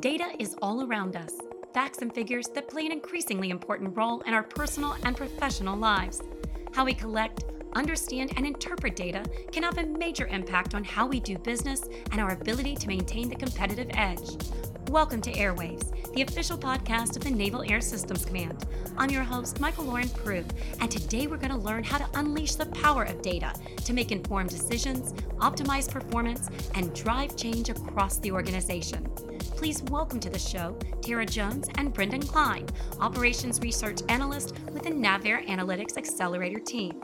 Data is all around us facts and figures that play an increasingly important role in our personal and professional lives. How we collect, understand, and interpret data can have a major impact on how we do business and our ability to maintain the competitive edge. Welcome to Airwaves, the official podcast of the Naval Air Systems Command. I'm your host, Michael Lauren Prue, and today we're going to learn how to unleash the power of data to make informed decisions, optimize performance, and drive change across the organization. Please welcome to the show Tara Jones and Brendan Klein, Operations Research Analyst with the NavAir Analytics Accelerator team.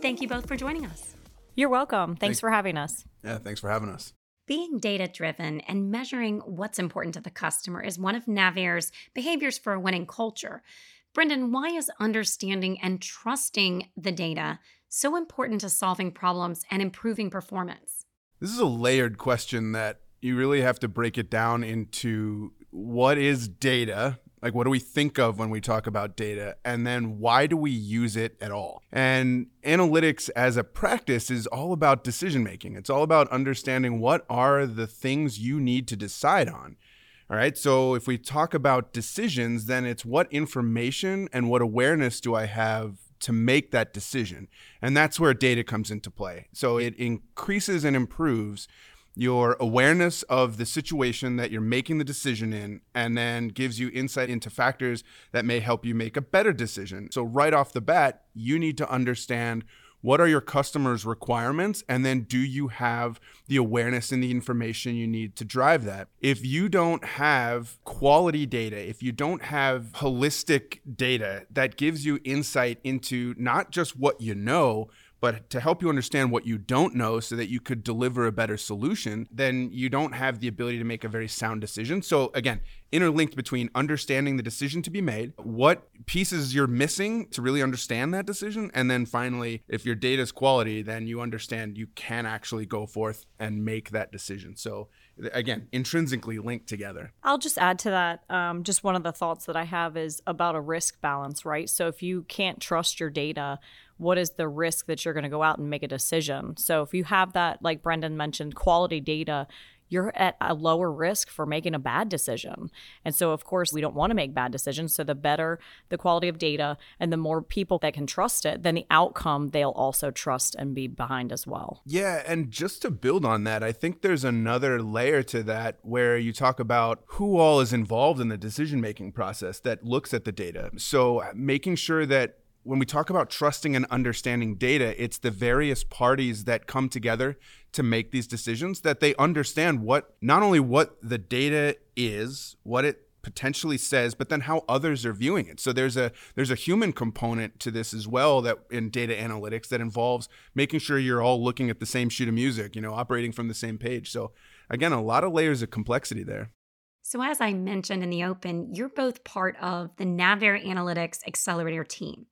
Thank you both for joining us. You're welcome. Thanks, thanks for having us. Yeah, thanks for having us. Being data driven and measuring what's important to the customer is one of NavAir's behaviors for a winning culture. Brendan, why is understanding and trusting the data so important to solving problems and improving performance? This is a layered question that you really have to break it down into what is data like, what do we think of when we talk about data? And then why do we use it at all? And analytics as a practice is all about decision making. It's all about understanding what are the things you need to decide on. All right. So if we talk about decisions, then it's what information and what awareness do I have to make that decision? And that's where data comes into play. So it increases and improves your awareness of the situation that you're making the decision in, and then gives you insight into factors that may help you make a better decision. So, right off the bat, you need to understand what are your customers' requirements, and then do you have the awareness and the information you need to drive that? If you don't have quality data, if you don't have holistic data that gives you insight into not just what you know, but to help you understand what you don't know so that you could deliver a better solution, then you don't have the ability to make a very sound decision. So, again, interlinked between understanding the decision to be made, what pieces you're missing to really understand that decision, and then finally, if your data is quality, then you understand you can actually go forth and make that decision. So, again, intrinsically linked together. I'll just add to that. Um, just one of the thoughts that I have is about a risk balance, right? So, if you can't trust your data, what is the risk that you're going to go out and make a decision. So if you have that, like Brendan mentioned, quality data, you're at a lower risk for making a bad decision. And so, of course, we don't want to make bad decisions. So, the better the quality of data and the more people that can trust it, then the outcome they'll also trust and be behind as well. Yeah. And just to build on that, I think there's another layer to that where you talk about who all is involved in the decision making process that looks at the data. So, uh, making sure that when we talk about trusting and understanding data, it's the various parties that come together to make these decisions that they understand what not only what the data is, what it potentially says, but then how others are viewing it. So there's a there's a human component to this as well that in data analytics that involves making sure you're all looking at the same sheet of music, you know, operating from the same page. So again, a lot of layers of complexity there. So, as I mentioned in the open, you're both part of the NavAir Analytics Accelerator team.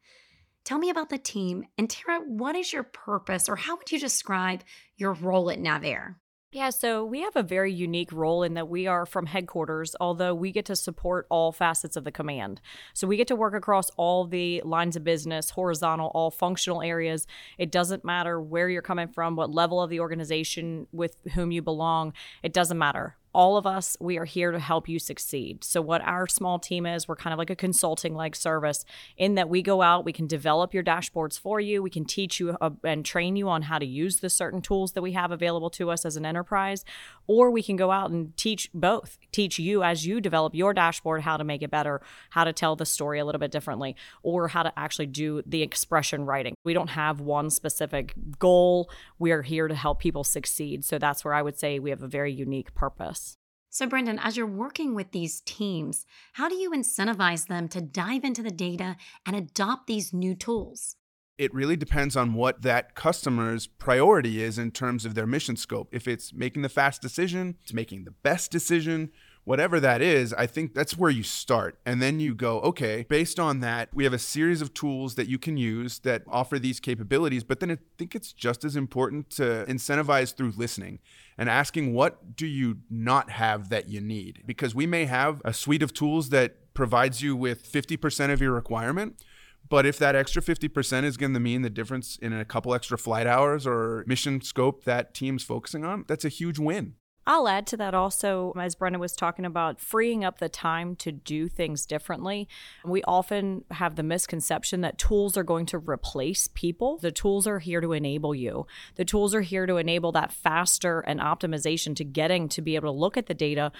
Tell me about the team. And Tara, what is your purpose or how would you describe your role at NavAir? Yeah, so we have a very unique role in that we are from headquarters, although we get to support all facets of the command. So we get to work across all the lines of business, horizontal, all functional areas. It doesn't matter where you're coming from, what level of the organization with whom you belong, it doesn't matter all of us, we are here to help you succeed. So, what our small team is, we're kind of like a consulting like service in that we go out, we can develop your dashboards for you, we can teach you uh, and train you on how to use the certain tools that we have available to us as an enterprise, or we can go out and teach both, teach you as you develop your dashboard how to make it better, how to tell the story a little bit differently, or how to actually do the expression writing. We don't have one specific goal. We are here to help people succeed. So, that's where I would say we have a very unique purpose. So, Brendan, as you're working with these teams, how do you incentivize them to dive into the data and adopt these new tools? It really depends on what that customer's priority is in terms of their mission scope. If it's making the fast decision, it's making the best decision, whatever that is, I think that's where you start. And then you go, okay, based on that, we have a series of tools that you can use that offer these capabilities. But then I think it's just as important to incentivize through listening and asking, what do you not have that you need? Because we may have a suite of tools that provides you with 50% of your requirement. But if that extra 50% is going to mean the difference in a couple extra flight hours or mission scope that team's focusing on, that's a huge win. I'll add to that also, as Brendan was talking about, freeing up the time to do things differently. We often have the misconception that tools are going to replace people. The tools are here to enable you. The tools are here to enable that faster and optimization to getting to be able to look at the data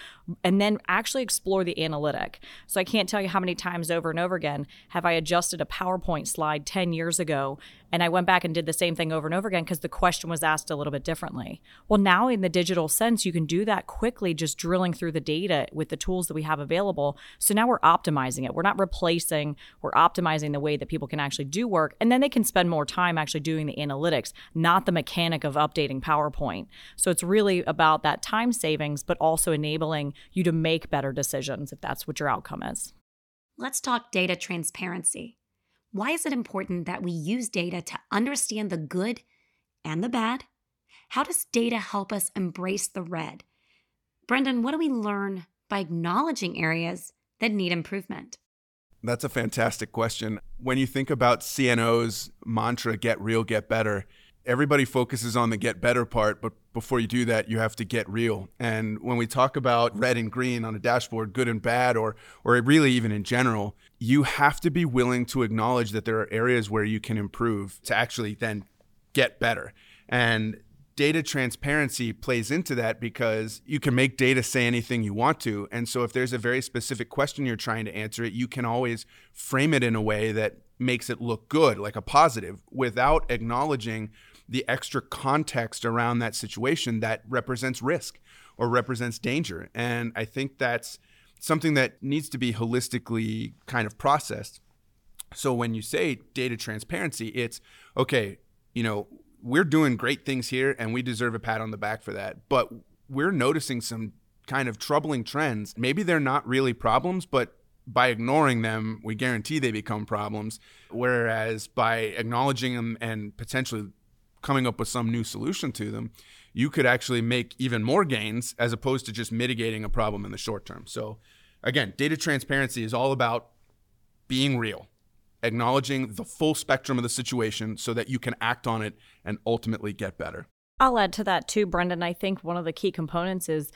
and then actually explore the analytic. So I can't tell you how many times over and over again have I adjusted a PowerPoint slide 10 years ago and I went back and did the same thing over and over again because the question was asked a little bit differently. Well, now in the digital sense, you can do that quickly just drilling through the data with the tools that we have available. So now we're optimizing it. We're not replacing, we're optimizing the way that people can actually do work. And then they can spend more time actually doing the analytics, not the mechanic of updating PowerPoint. So it's really about that time savings, but also enabling you to make better decisions if that's what your outcome is. Let's talk data transparency. Why is it important that we use data to understand the good and the bad? How does data help us embrace the red? Brendan, what do we learn by acknowledging areas that need improvement? That's a fantastic question. When you think about CNO's mantra, get real, get better, everybody focuses on the get better part, but before you do that, you have to get real. And when we talk about red and green on a dashboard, good and bad, or or really even in general, you have to be willing to acknowledge that there are areas where you can improve to actually then get better. And data transparency plays into that because you can make data say anything you want to. And so if there's a very specific question you're trying to answer it, you can always frame it in a way that makes it look good, like a positive, without acknowledging the extra context around that situation that represents risk or represents danger. And I think that's something that needs to be holistically kind of processed. So when you say data transparency, it's okay, you know, we're doing great things here and we deserve a pat on the back for that. But we're noticing some kind of troubling trends. Maybe they're not really problems, but by ignoring them, we guarantee they become problems. Whereas by acknowledging them and potentially coming up with some new solution to them, you could actually make even more gains as opposed to just mitigating a problem in the short term. So, again, data transparency is all about being real acknowledging the full spectrum of the situation so that you can act on it and ultimately get better. I'll add to that too, Brendan. I think one of the key components is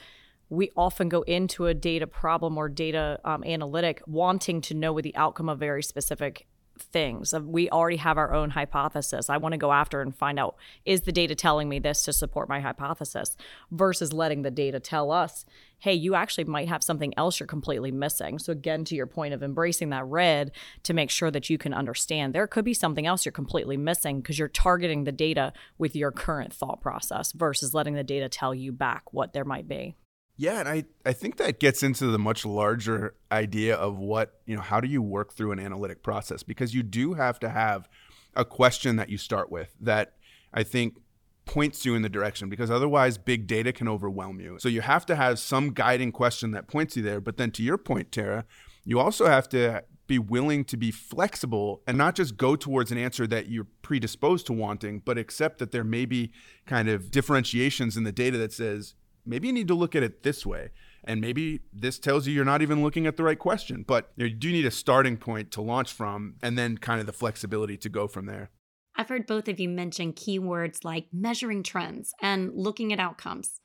we often go into a data problem or data um, analytic wanting to know what the outcome of very specific things. We already have our own hypothesis. I want to go after and find out is the data telling me this to support my hypothesis versus letting the data tell us, hey, you actually might have something else you're completely missing. So, again, to your point of embracing that red to make sure that you can understand there could be something else you're completely missing because you're targeting the data with your current thought process versus letting the data tell you back what there might be. Yeah, and I, I think that gets into the much larger idea of what, you know, how do you work through an analytic process? Because you do have to have a question that you start with that I think points you in the direction because otherwise big data can overwhelm you. So you have to have some guiding question that points you there. But then to your point, Tara, you also have to be willing to be flexible and not just go towards an answer that you're predisposed to wanting, but accept that there may be kind of differentiations in the data that says, maybe you need to look at it this way. And maybe this tells you you're not even looking at the right question, but you do need a starting point to launch from and then kind of the flexibility to go from there. I've heard both of you mention keywords like measuring trends and looking at outcomes.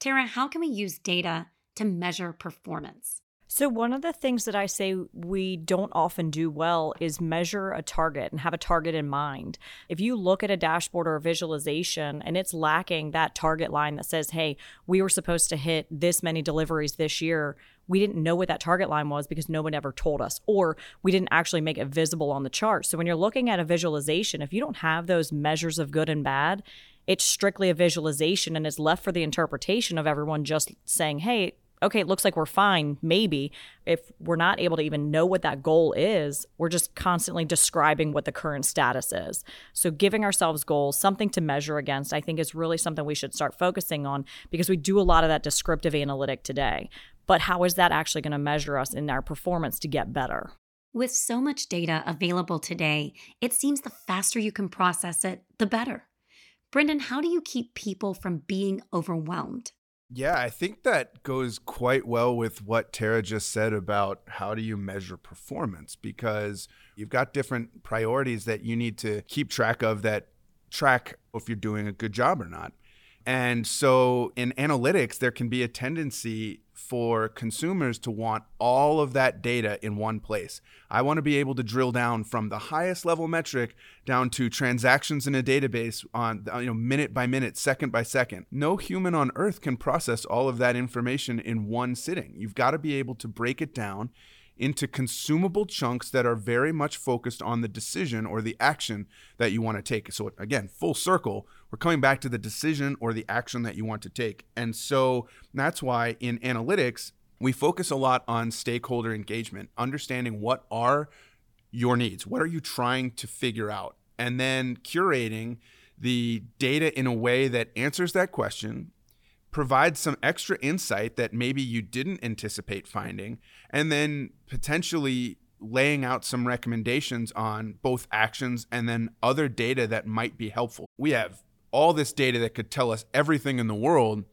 Tara, how can we use data to measure performance? So, one of the things that I say we don't often do well is measure a target and have a target in mind. If you look at a dashboard or a visualization and it's lacking that target line that says, hey, we were supposed to hit this many deliveries this year, we didn't know what that target line was because no one ever told us, or we didn't actually make it visible on the chart. So, when you're looking at a visualization, if you don't have those measures of good and bad, it's strictly a visualization and it's left for the interpretation of everyone just saying, hey, okay, it looks like we're fine, maybe. If we're not able to even know what that goal is, we're just constantly describing what the current status is. So, giving ourselves goals, something to measure against, I think is really something we should start focusing on because we do a lot of that descriptive analytic today. But how is that actually going to measure us in our performance to get better? With so much data available today, it seems the faster you can process it, the better. Brendan, how do you keep people from being overwhelmed? Yeah, I think that goes quite well with what Tara just said about how do you measure performance because you've got different priorities that you need to keep track of that track if you're doing a good job or not. And so in analytics, there can be a tendency for consumers to want all of that data in one place. I want to be able to drill down from the highest level metric down to transactions in a database on you know minute by minute, second by second. No human on earth can process all of that information in one sitting. You've got to be able to break it down into consumable chunks that are very much focused on the decision or the action that you want to take. So, again, full circle, we're coming back to the decision or the action that you want to take. And so that's why in analytics, we focus a lot on stakeholder engagement, understanding what are your needs, what are you trying to figure out, and then curating the data in a way that answers that question provides some extra insight that maybe you didn't anticipate finding, and then potentially laying out some recommendations on both actions and then other data that might be helpful. We have all this data that could tell us everything in the world.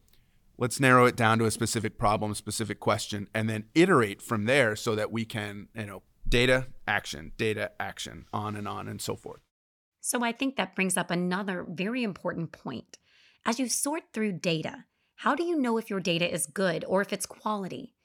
Let's narrow it down to a specific problem, specific question, and then iterate from there so that we can, you know, data, action, data, action, on and on and so forth. So I think that brings up another very important point. As you sort through data, how do you know if your data is good or if it's quality?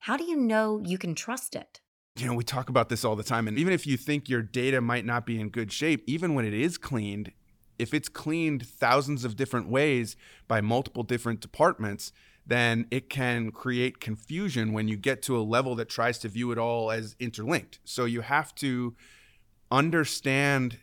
How do you know you can trust it? You know, we talk about this all the time. And even if you think your data might not be in good shape, even when it is cleaned, if it's cleaned thousands of different ways by multiple different departments, then it can create confusion when you get to a level that tries to view it all as interlinked. So you have to understand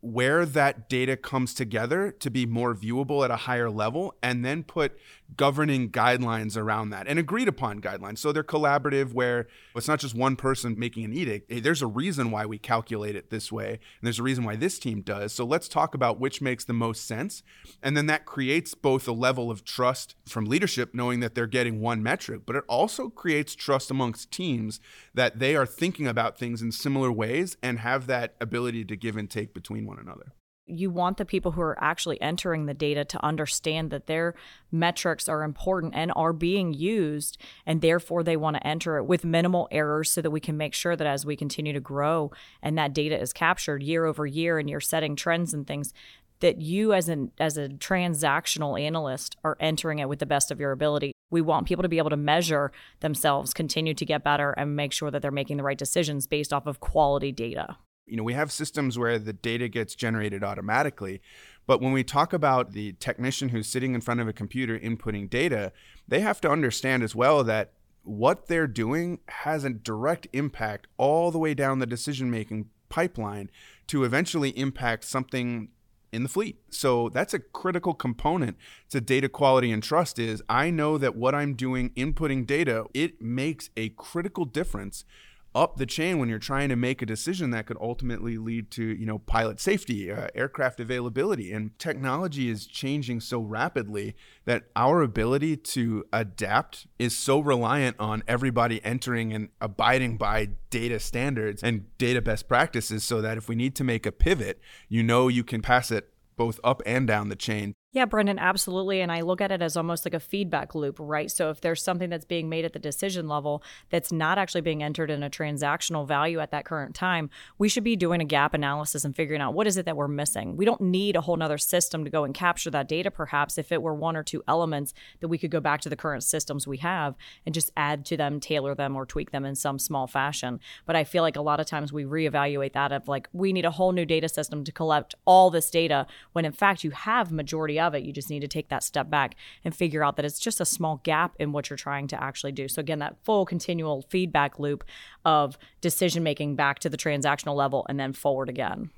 where that data comes together to be more viewable at a higher level and then put governing guidelines around that and agreed upon guidelines. So they're collaborative where it's not just one person making an edict. Hey, there's a reason why we calculate it this way and there's a reason why this team does. So let's talk about which makes the most sense. And then that creates both a level of trust from leadership knowing that they're getting one metric but it also creates trust amongst teams that they are thinking about things in similar ways and have that ability to give and take between one another. You want the people who are actually entering the data to understand that their metrics are important and are being used, and therefore they want to enter it with minimal errors so that we can make sure that as we continue to grow and that data is captured year over year and you're setting trends and things, that you as an as a transactional analyst are entering it with the best of your ability. We want people to be able to measure themselves, continue to get better and make sure that they're making the right decisions based off of quality data you know, we have systems where the data gets generated automatically. But when we talk about the technician who's sitting in front of a computer inputting data, they have to understand as well that what they're doing has a direct impact all the way down the decision making pipeline to eventually impact something in the fleet. So that's a critical component to data quality and trust is I know that what I'm doing inputting data, it makes a critical difference up the chain when you're trying to make a decision that could ultimately lead to you know pilot safety uh, aircraft availability. And technology is changing so rapidly that our ability to adapt is so reliant on everybody entering and abiding by data standards and data best practices so that if we need to make a pivot you know you can pass it both up and down the chain yeah, Brendan, absolutely. And I look at it as almost like a feedback loop, right? So if there's something that's being made at the decision level that's not actually being entered in a transactional value at that current time, we should be doing a gap analysis and figuring out what is it that we're missing. We don't need a whole nother system to go and capture that data, perhaps, if it were one or two elements that we could go back to the current systems we have and just add to them, tailor them, or tweak them in some small fashion. But I feel like a lot of times we reevaluate that of like, we need a whole new data system to collect all this data when in fact you have majority of it. You just need to take that step back and figure out that it's just a small gap in what you're trying to actually do. So, again, that full continual feedback loop of decision making back to the transactional level and then forward again.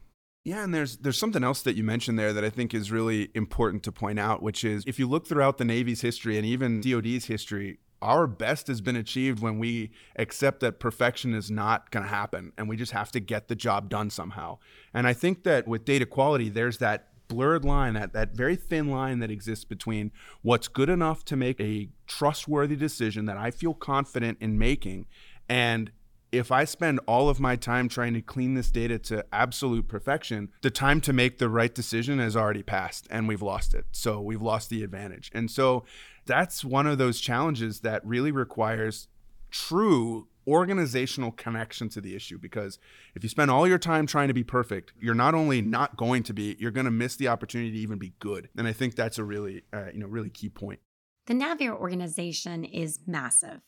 Yeah, and there's there's something else that you mentioned there that I think is really important to point out, which is if you look throughout the Navy's history and even DoD's history, our best has been achieved when we accept that perfection is not going to happen and we just have to get the job done somehow. And I think that with data quality, there's that blurred line, that, that very thin line that exists between what's good enough to make a trustworthy decision that I feel confident in making and if I spend all of my time trying to clean this data to absolute perfection, the time to make the right decision has already passed and we've lost it. So we've lost the advantage. And so that's one of those challenges that really requires true organizational connection to the issue because if you spend all your time trying to be perfect, you're not only not going to be, you're going to miss the opportunity to even be good. And I think that's a really, uh, you know, really key point. The NavAir organization is massive.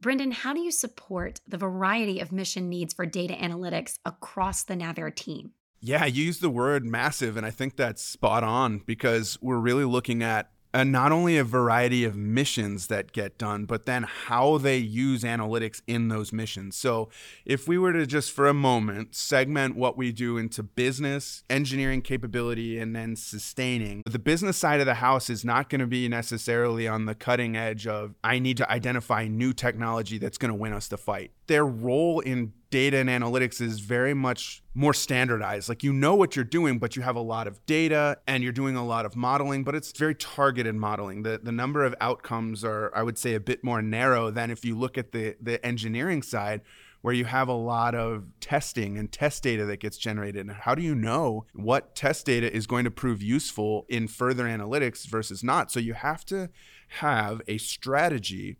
Brendan, how do you support the variety of mission needs for data analytics across the NavAir team? Yeah, you use the word massive, and I think that's spot on because we're really looking at and not only a variety of missions that get done, but then how they use analytics in those missions. So, if we were to just for a moment segment what we do into business, engineering capability, and then sustaining, the business side of the house is not going to be necessarily on the cutting edge of, I need to identify new technology that's going to win us the fight. Their role in data and analytics is very much more standardized. Like you know what you're doing, but you have a lot of data and you're doing a lot of modeling, but it's very targeted modeling. The the number of outcomes are I would say a bit more narrow than if you look at the the engineering side where you have a lot of testing and test data that gets generated. And how do you know what test data is going to prove useful in further analytics versus not? So you have to have a strategy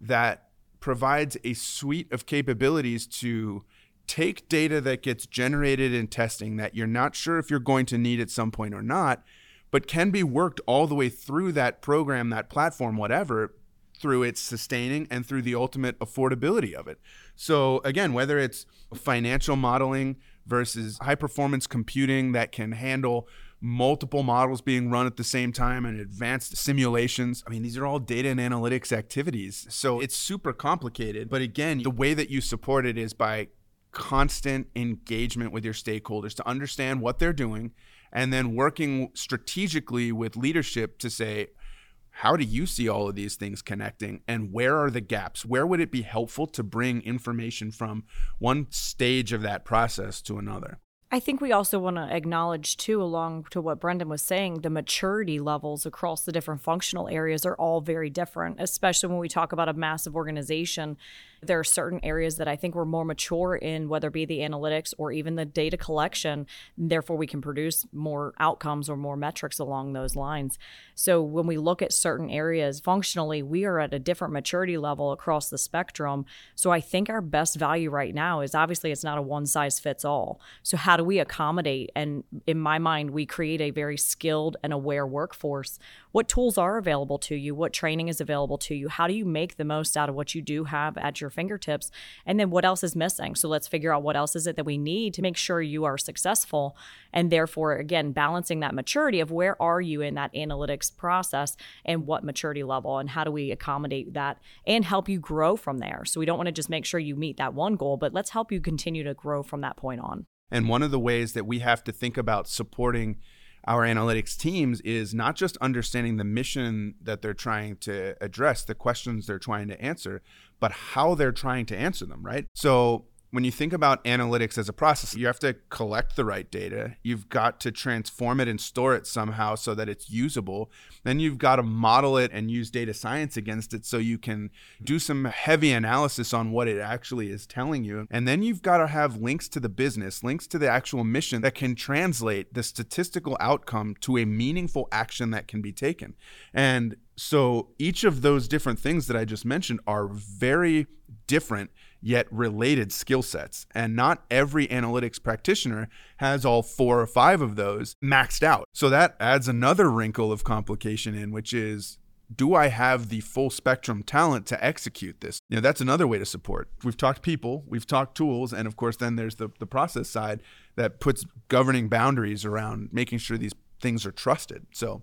that provides a suite of capabilities to take data that gets generated in testing that you're not sure if you're going to need at some point or not, but can be worked all the way through that program, that platform, whatever, through its sustaining and through the ultimate affordability of it. So, again, whether it's financial modeling versus high performance computing that can handle multiple models being run at the same time and advanced simulations. I mean, these are all data and analytics activities. So it's super complicated. But again, the way that you support it is by constant engagement with your stakeholders to understand what they're doing and then working strategically with leadership to say, how do you see all of these things connecting and where are the gaps? Where would it be helpful to bring information from one stage of that process to another? I think we also want to acknowledge, too, along to what Brendan was saying, the maturity levels across the different functional areas are all very different, especially when we talk about a massive organization there are certain areas that I think we're more mature in, whether it be the analytics or even the data collection. Therefore, we can produce more outcomes or more metrics along those lines. So, when we look at certain areas functionally, we are at a different maturity level across the spectrum. So, I think our best value right now is obviously it's not a one size fits all. So, how do we accommodate? And in my mind, we create a very skilled and aware workforce. What tools are available to you? What training is available to you? How do you make the most out of what you do have at your fingertips and then what else is missing so let's figure out what else is it that we need to make sure you are successful and therefore again balancing that maturity of where are you in that analytics process and what maturity level and how do we accommodate that and help you grow from there so we don't want to just make sure you meet that one goal but let's help you continue to grow from that point on and one of the ways that we have to think about supporting our analytics teams is not just understanding the mission that they're trying to address, the questions they're trying to answer, but how they're trying to answer them, right? So when you think about analytics as a process, you have to collect the right data. You've got to transform it and store it somehow so that it's usable. Then you've got to model it and use data science against it so you can do some heavy analysis on what it actually is telling you. And then you've got to have links to the business, links to the actual mission that can translate the statistical outcome to a meaningful action that can be taken. And so each of those different things that I just mentioned are very different yet related skill sets. And not every analytics practitioner has all four or five of those maxed out. So that adds another wrinkle of complication in, which is do I have the full spectrum talent to execute this? You know, that's another way to support. We've talked people, we've talked tools, and of course, then there's the, the process side that puts governing boundaries around making sure these things are trusted. So,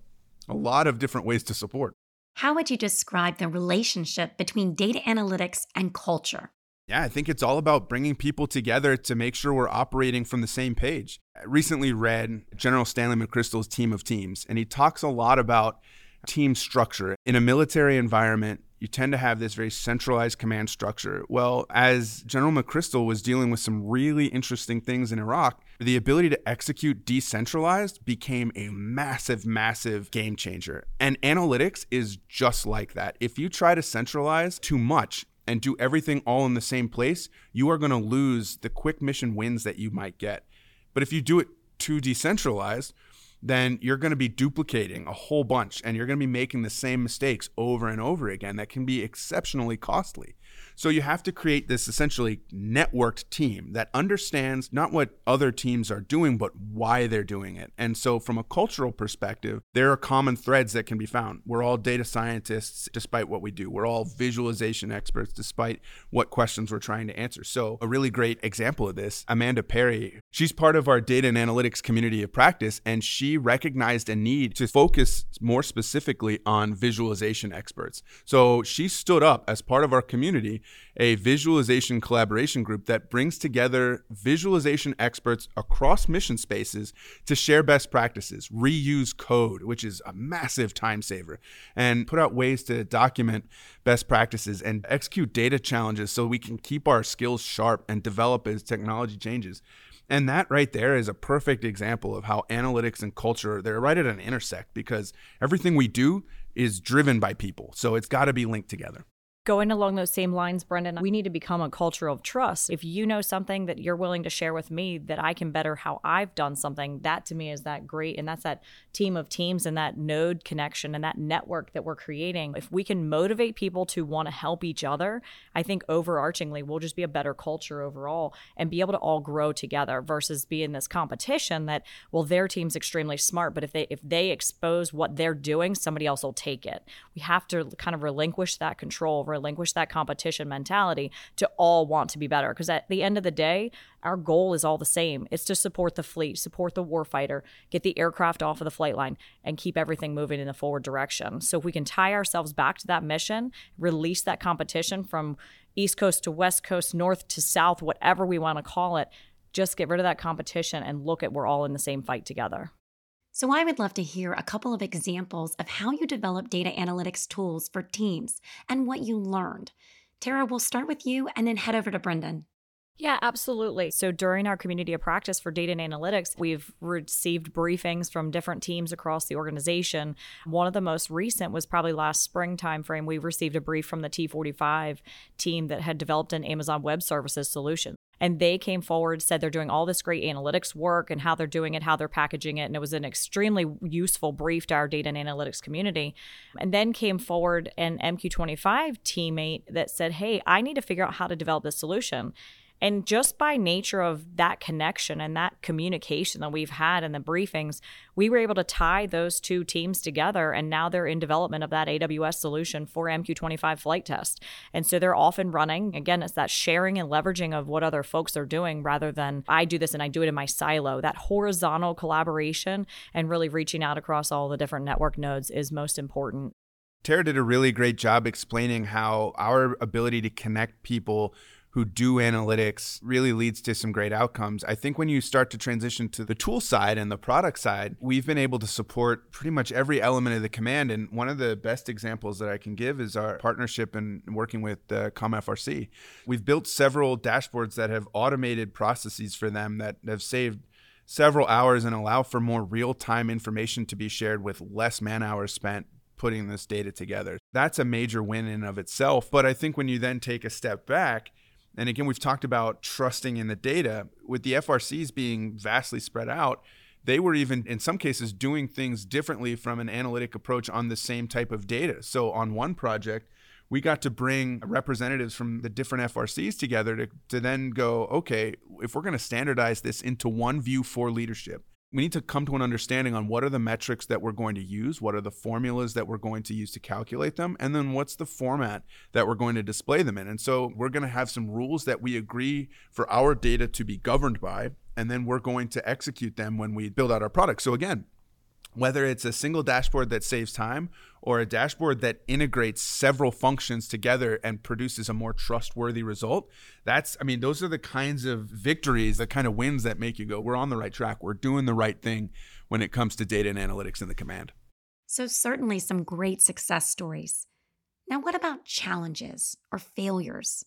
a lot of different ways to support. How would you describe the relationship between data analytics and culture? Yeah, I think it's all about bringing people together to make sure we're operating from the same page. I recently read General Stanley McChrystal's Team of Teams, and he talks a lot about team structure. In a military environment, you tend to have this very centralized command structure. Well, as General McChrystal was dealing with some really interesting things in Iraq, the ability to execute decentralized became a massive, massive game changer. And analytics is just like that. If you try to centralize too much, and do everything all in the same place, you are going to lose the quick mission wins that you might get. But if you do it too decentralized, then you're going to be duplicating a whole bunch and you're going to be making the same mistakes over and over again that can be exceptionally costly. So you have to create this essentially networked team that understands not what other teams are doing, but why they're doing it. And so, from a cultural perspective, there are common threads that can be found. We're all data scientists, despite what we do. We're all visualization experts, despite what questions we're trying to answer. So, a really great example of this, Amanda Perry, she's part of our data and analytics community of practice, and she recognized a need to focus more specifically on visualization experts. So, she stood up as part of our community a visualization collaboration group that brings together visualization experts across mission spaces to share best practices, reuse code, which is a massive time saver, and put out ways to document best practices and execute data challenges so we can keep our skills sharp and develop as technology changes. And that right there is a perfect example of how analytics and culture they're right at an intersect because everything we do is driven by people. So it's got to be linked together. Going along those same lines, Brendan, we need to become a culture of trust. If you know something that you're willing to share with me that I can better how I've done something, that to me is that great. And that's that team of teams and that node connection and that network that we're creating. If we can motivate people to want to help each other, I think overarchingly we'll just be a better culture overall and be able to all grow together versus be in this competition that, well, their team's extremely smart, but if they if they expose what they're doing, somebody else will take it. We have to kind of relinquish that control relinquish that competition mentality to all want to be better. Because at the end of the day, our goal is all the same. It's to support the fleet, support the warfighter, get the aircraft off of the flight line, and keep everything moving in the forward direction. So if we can tie ourselves back to that mission, release that competition from East Coast to West Coast, North to South, whatever we want to call it, just get rid of that competition and look at we're all in the same fight together. So, I would love to hear a couple of examples of how you develop data analytics tools for teams and what you learned. Tara, we'll start with you and then head over to Brendan. Yeah, absolutely. So during our community of practice for data and analytics, we've received briefings from different teams across the organization. One of the most recent was probably last spring timeframe. We received a brief from the T45 team that had developed an Amazon Web Services solution. And they came forward, said they're doing all this great analytics work and how they're doing it, how they're packaging it. And it was an extremely useful brief to our data and analytics community. And then came forward an MQ25 teammate that said, Hey, I need to figure out how to develop this solution. And just by nature of that connection and that communication that we've had in the briefings, we were able to tie those two teams together. And now they're in development of that AWS solution for MQ25 flight test. And so they're off and running. Again, it's that sharing and leveraging of what other folks are doing rather than I do this and I do it in my silo. That horizontal collaboration and really reaching out across all the different network nodes is most important. Tara did a really great job explaining how our ability to connect people who do analytics really leads to some great outcomes. I think when you start to transition to the tool side and the product side, we've been able to support pretty much every element of the command. And one of the best examples that I can give is our partnership and working with uh, ComFRC. We've built several dashboards that have automated processes for them that have saved several hours and allow for more real time information to be shared with less man hours spent putting this data together. That's a major win in of itself. But I think when you then take a step back, and again, we've talked about trusting in the data. With the FRCs being vastly spread out, they were even in some cases doing things differently from an analytic approach on the same type of data. So on one project, we got to bring representatives from the different FRCs together to, to then go, okay, if we're going to standardize this into one view for leadership, we need to come to an understanding on what are the metrics that we're going to use, what are the formulas that we're going to use to calculate them, and then what's the format that we're going to display them in. And so we're going to have some rules that we agree for our data to be governed by, and then we're going to execute them when we build out our product. So again, whether it's a single dashboard that saves time or a dashboard that integrates several functions together and produces a more trustworthy result that's i mean those are the kinds of victories the kind of wins that make you go we're on the right track. We're doing the right thing when it comes to data and analytics in the command. So certainly some great success stories. Now what about challenges or failures?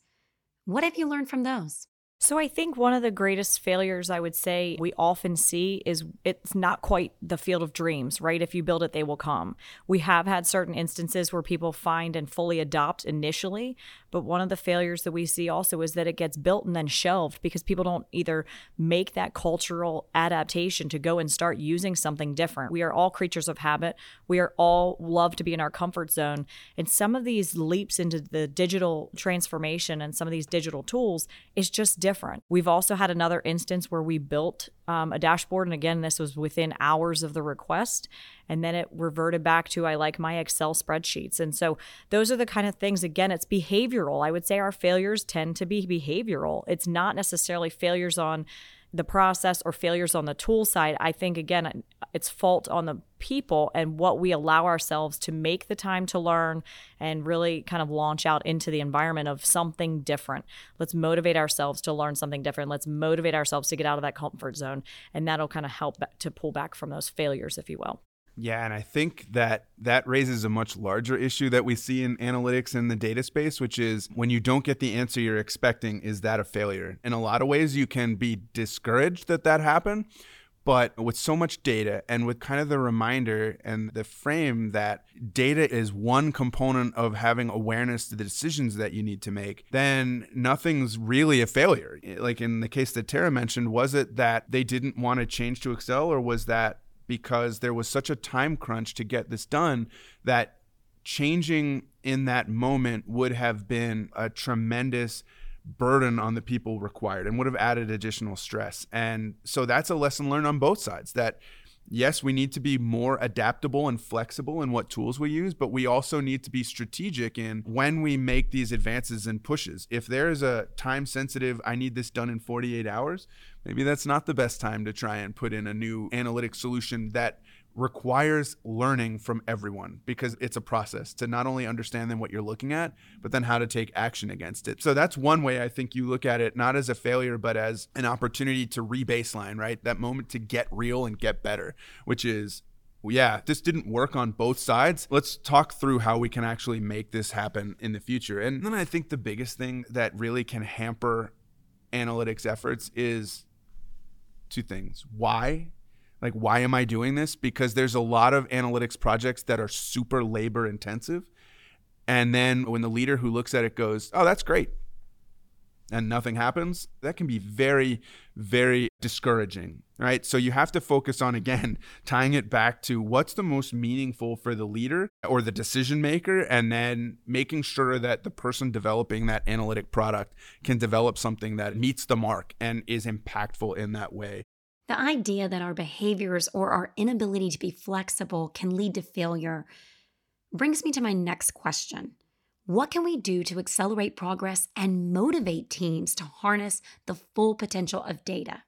What have you learned from those So I think one of the greatest failures I would say we often see is it's not quite the field of dreams, right? If you build it, they will come. We have had certain instances where people find and fully adopt initially, but one of the failures that we see also is that it gets built and then shelved because people don't either make that cultural adaptation to go and start using something different. We are all creatures of habit. We are all love to be in our comfort zone. And some of these leaps into the digital transformation and some of these digital tools is just different. We've also had another instance where we built um, a dashboard. And again, this was within hours of the request. And then it reverted back to I like my Excel spreadsheets. And so those are the kind of things, again, it's behavioral. I would say our failures tend to be behavioral. It's not necessarily failures on the process or failures on the tool side. I think, again, it's fault on the people and what we allow ourselves to make the time to learn and really kind of launch out into the environment of something different. Let's motivate ourselves to learn something different. Let's motivate ourselves to get out of that comfort zone. And that'll kind of help to pull back from those failures, if you will. Yeah, and I think that that raises a much larger issue that we see in analytics in the data space, which is when you don't get the answer you're expecting, is that a failure? In a lot of ways, you can be discouraged that that happened. But with so much data and with kind of the reminder and the frame that data is one component of having awareness to the decisions that you need to make, then nothing's really a failure. Like in the case that Tara mentioned, was it that they didn't want to change to Excel or was that because there was such a time crunch to get this done that changing in that moment would have been a tremendous burden on the people required and would have added additional stress. And so that's a lesson learned on both sides that yes, we need to be more adaptable and flexible in what tools we use, but we also need to be strategic in when we make these advances and pushes. If there is a time sensitive, I need this done in 48 hours, maybe that's not the best time to try and put in a new analytic solution that requires learning from everyone because it's a process to not only understand then what you're looking at, but then how to take action against it. So that's one way I think you look at it, not as a failure, but as an opportunity to rebaseline, right? That moment to get real and get better, which is yeah, this didn't work on both sides. Let's talk through how we can actually make this happen in the future. And then I think the biggest thing that really can hamper analytics efforts is two things. Why like, why am I doing this? Because there's a lot of analytics projects that are super labor intensive. And then when the leader who looks at it goes, oh, that's great, and nothing happens, that can be very, very discouraging, right? So you have to focus on, again, tying it back to what's the most meaningful for the leader or the decision maker, and then making sure that the person developing that analytic product can develop something that meets the mark and is impactful in that way. The idea that our behaviors or our inability to be flexible can lead to failure brings me to my next question. What can we do to accelerate progress and motivate teams to harness the full potential of data?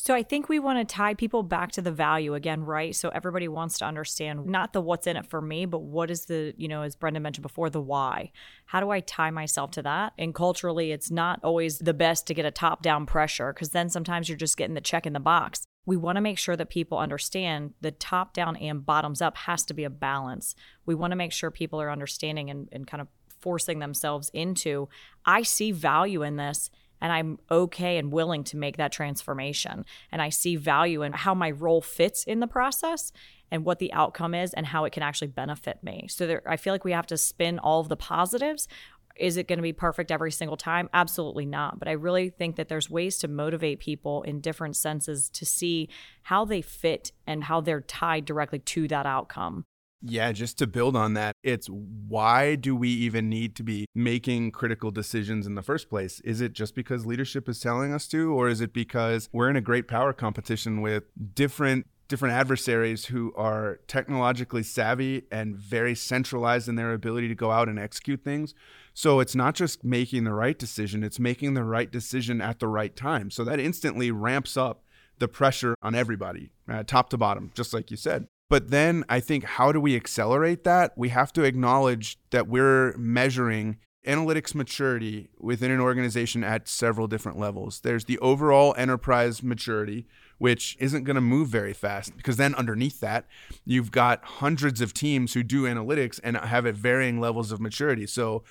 So I think we want to tie people back to the value again, right? So everybody wants to understand not the what's in it for me, but what is the, you know, as Brendan mentioned before, the why. How do I tie myself to that? And culturally, it's not always the best to get a top down pressure because then sometimes you're just getting the check in the box. We want to make sure that people understand the top down and bottoms up has to be a balance. We want to make sure people are understanding and, and kind of forcing themselves into, I see value in this and I'm okay and willing to make that transformation. And I see value in how my role fits in the process and what the outcome is and how it can actually benefit me. So there, I feel like we have to spin all of the positives. Is it going to be perfect every single time? Absolutely not. But I really think that there's ways to motivate people in different senses to see how they fit and how they're tied directly to that outcome. Yeah, just to build on that, it's why do we even need to be making critical decisions in the first place? Is it just because leadership is telling us to, or is it because we're in a great power competition with different different adversaries who are technologically savvy and very centralized in their ability to go out and execute things. So it's not just making the right decision, it's making the right decision at the right time. So that instantly ramps up the pressure on everybody, uh, top to bottom, just like you said. But then I think, how do we accelerate that? We have to acknowledge that we're measuring analytics maturity within an organization at several different levels. There's the overall enterprise maturity, which isn't going to move very fast because then underneath that, you've got hundreds of teams who do analytics and have at varying levels of maturity. So,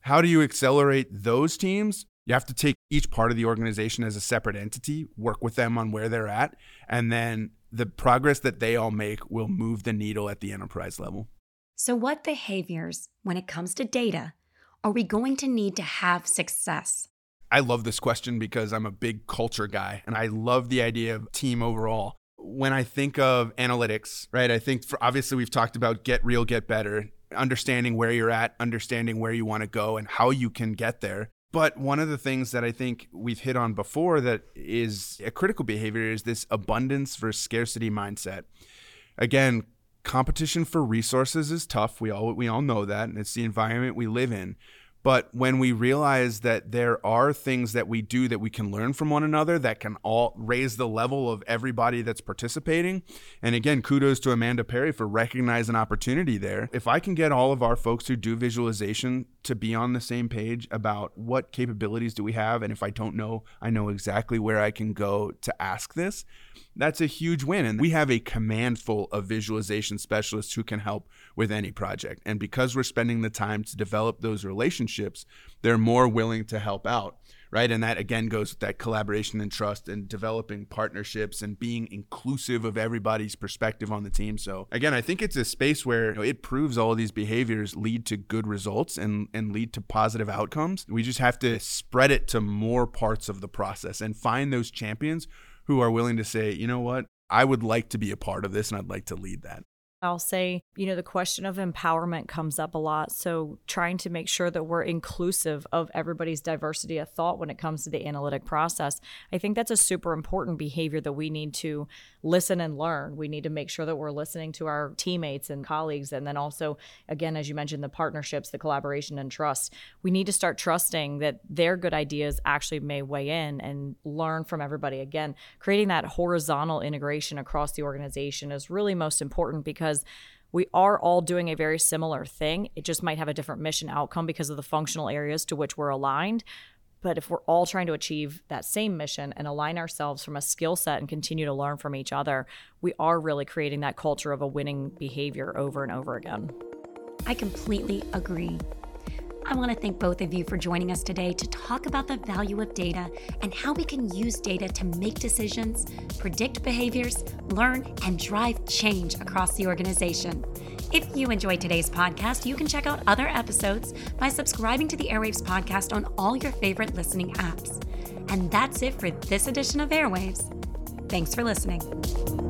how do you accelerate those teams? You have to take each part of the organization as a separate entity, work with them on where they're at, and then the progress that they all make will move the needle at the enterprise level. So, what behaviors, when it comes to data, are we going to need to have success? I love this question because I'm a big culture guy and I love the idea of team overall. When I think of analytics, right, I think for, obviously we've talked about get real, get better, understanding where you're at, understanding where you want to go and how you can get there. But one of the things that I think we've hit on before that is a critical behavior is this abundance versus scarcity mindset. Again, competition for resources is tough. We all we all know that, and it's the environment we live in. But when we realize that there are things that we do that we can learn from one another that can all raise the level of everybody that's participating. And again, kudos to Amanda Perry for recognizing opportunity there. If I can get all of our folks who do visualization to be on the same page about what capabilities do we have, and if I don't know, I know exactly where I can go to ask this, that's a huge win. And we have a command full of visualization specialists who can help with any project. And because we're spending the time to develop those relationships, they're more willing to help out. Right. And that again goes with that collaboration and trust and developing partnerships and being inclusive of everybody's perspective on the team. So again, I think it's a space where you know, it proves all of these behaviors lead to good results and, and lead to positive outcomes. We just have to spread it to more parts of the process and find those champions who are willing to say, you know what, I would like to be a part of this and I'd like to lead that. I'll say, you know, the question of empowerment comes up a lot. So, trying to make sure that we're inclusive of everybody's diversity of thought when it comes to the analytic process. I think that's a super important behavior that we need to listen and learn. We need to make sure that we're listening to our teammates and colleagues. And then also, again, as you mentioned, the partnerships, the collaboration, and trust. We need to start trusting that their good ideas actually may weigh in and learn from everybody. Again, creating that horizontal integration across the organization is really most important because we are all doing a very similar thing. It just might have a different mission outcome because of the functional areas to which we're aligned. But if we're all trying to achieve that same mission and align ourselves from a skill set and continue to learn from each other, we are really creating that culture of a winning behavior over and over again. I completely agree. I want to thank both of you for joining us today to talk about the value of data and how we can use data to make decisions, predict behaviors, learn, and drive change across the organization. If you enjoyed today's podcast, you can check out other episodes by subscribing to the Airwaves podcast on all your favorite listening apps. And that's it for this edition of Airwaves. Thanks for listening.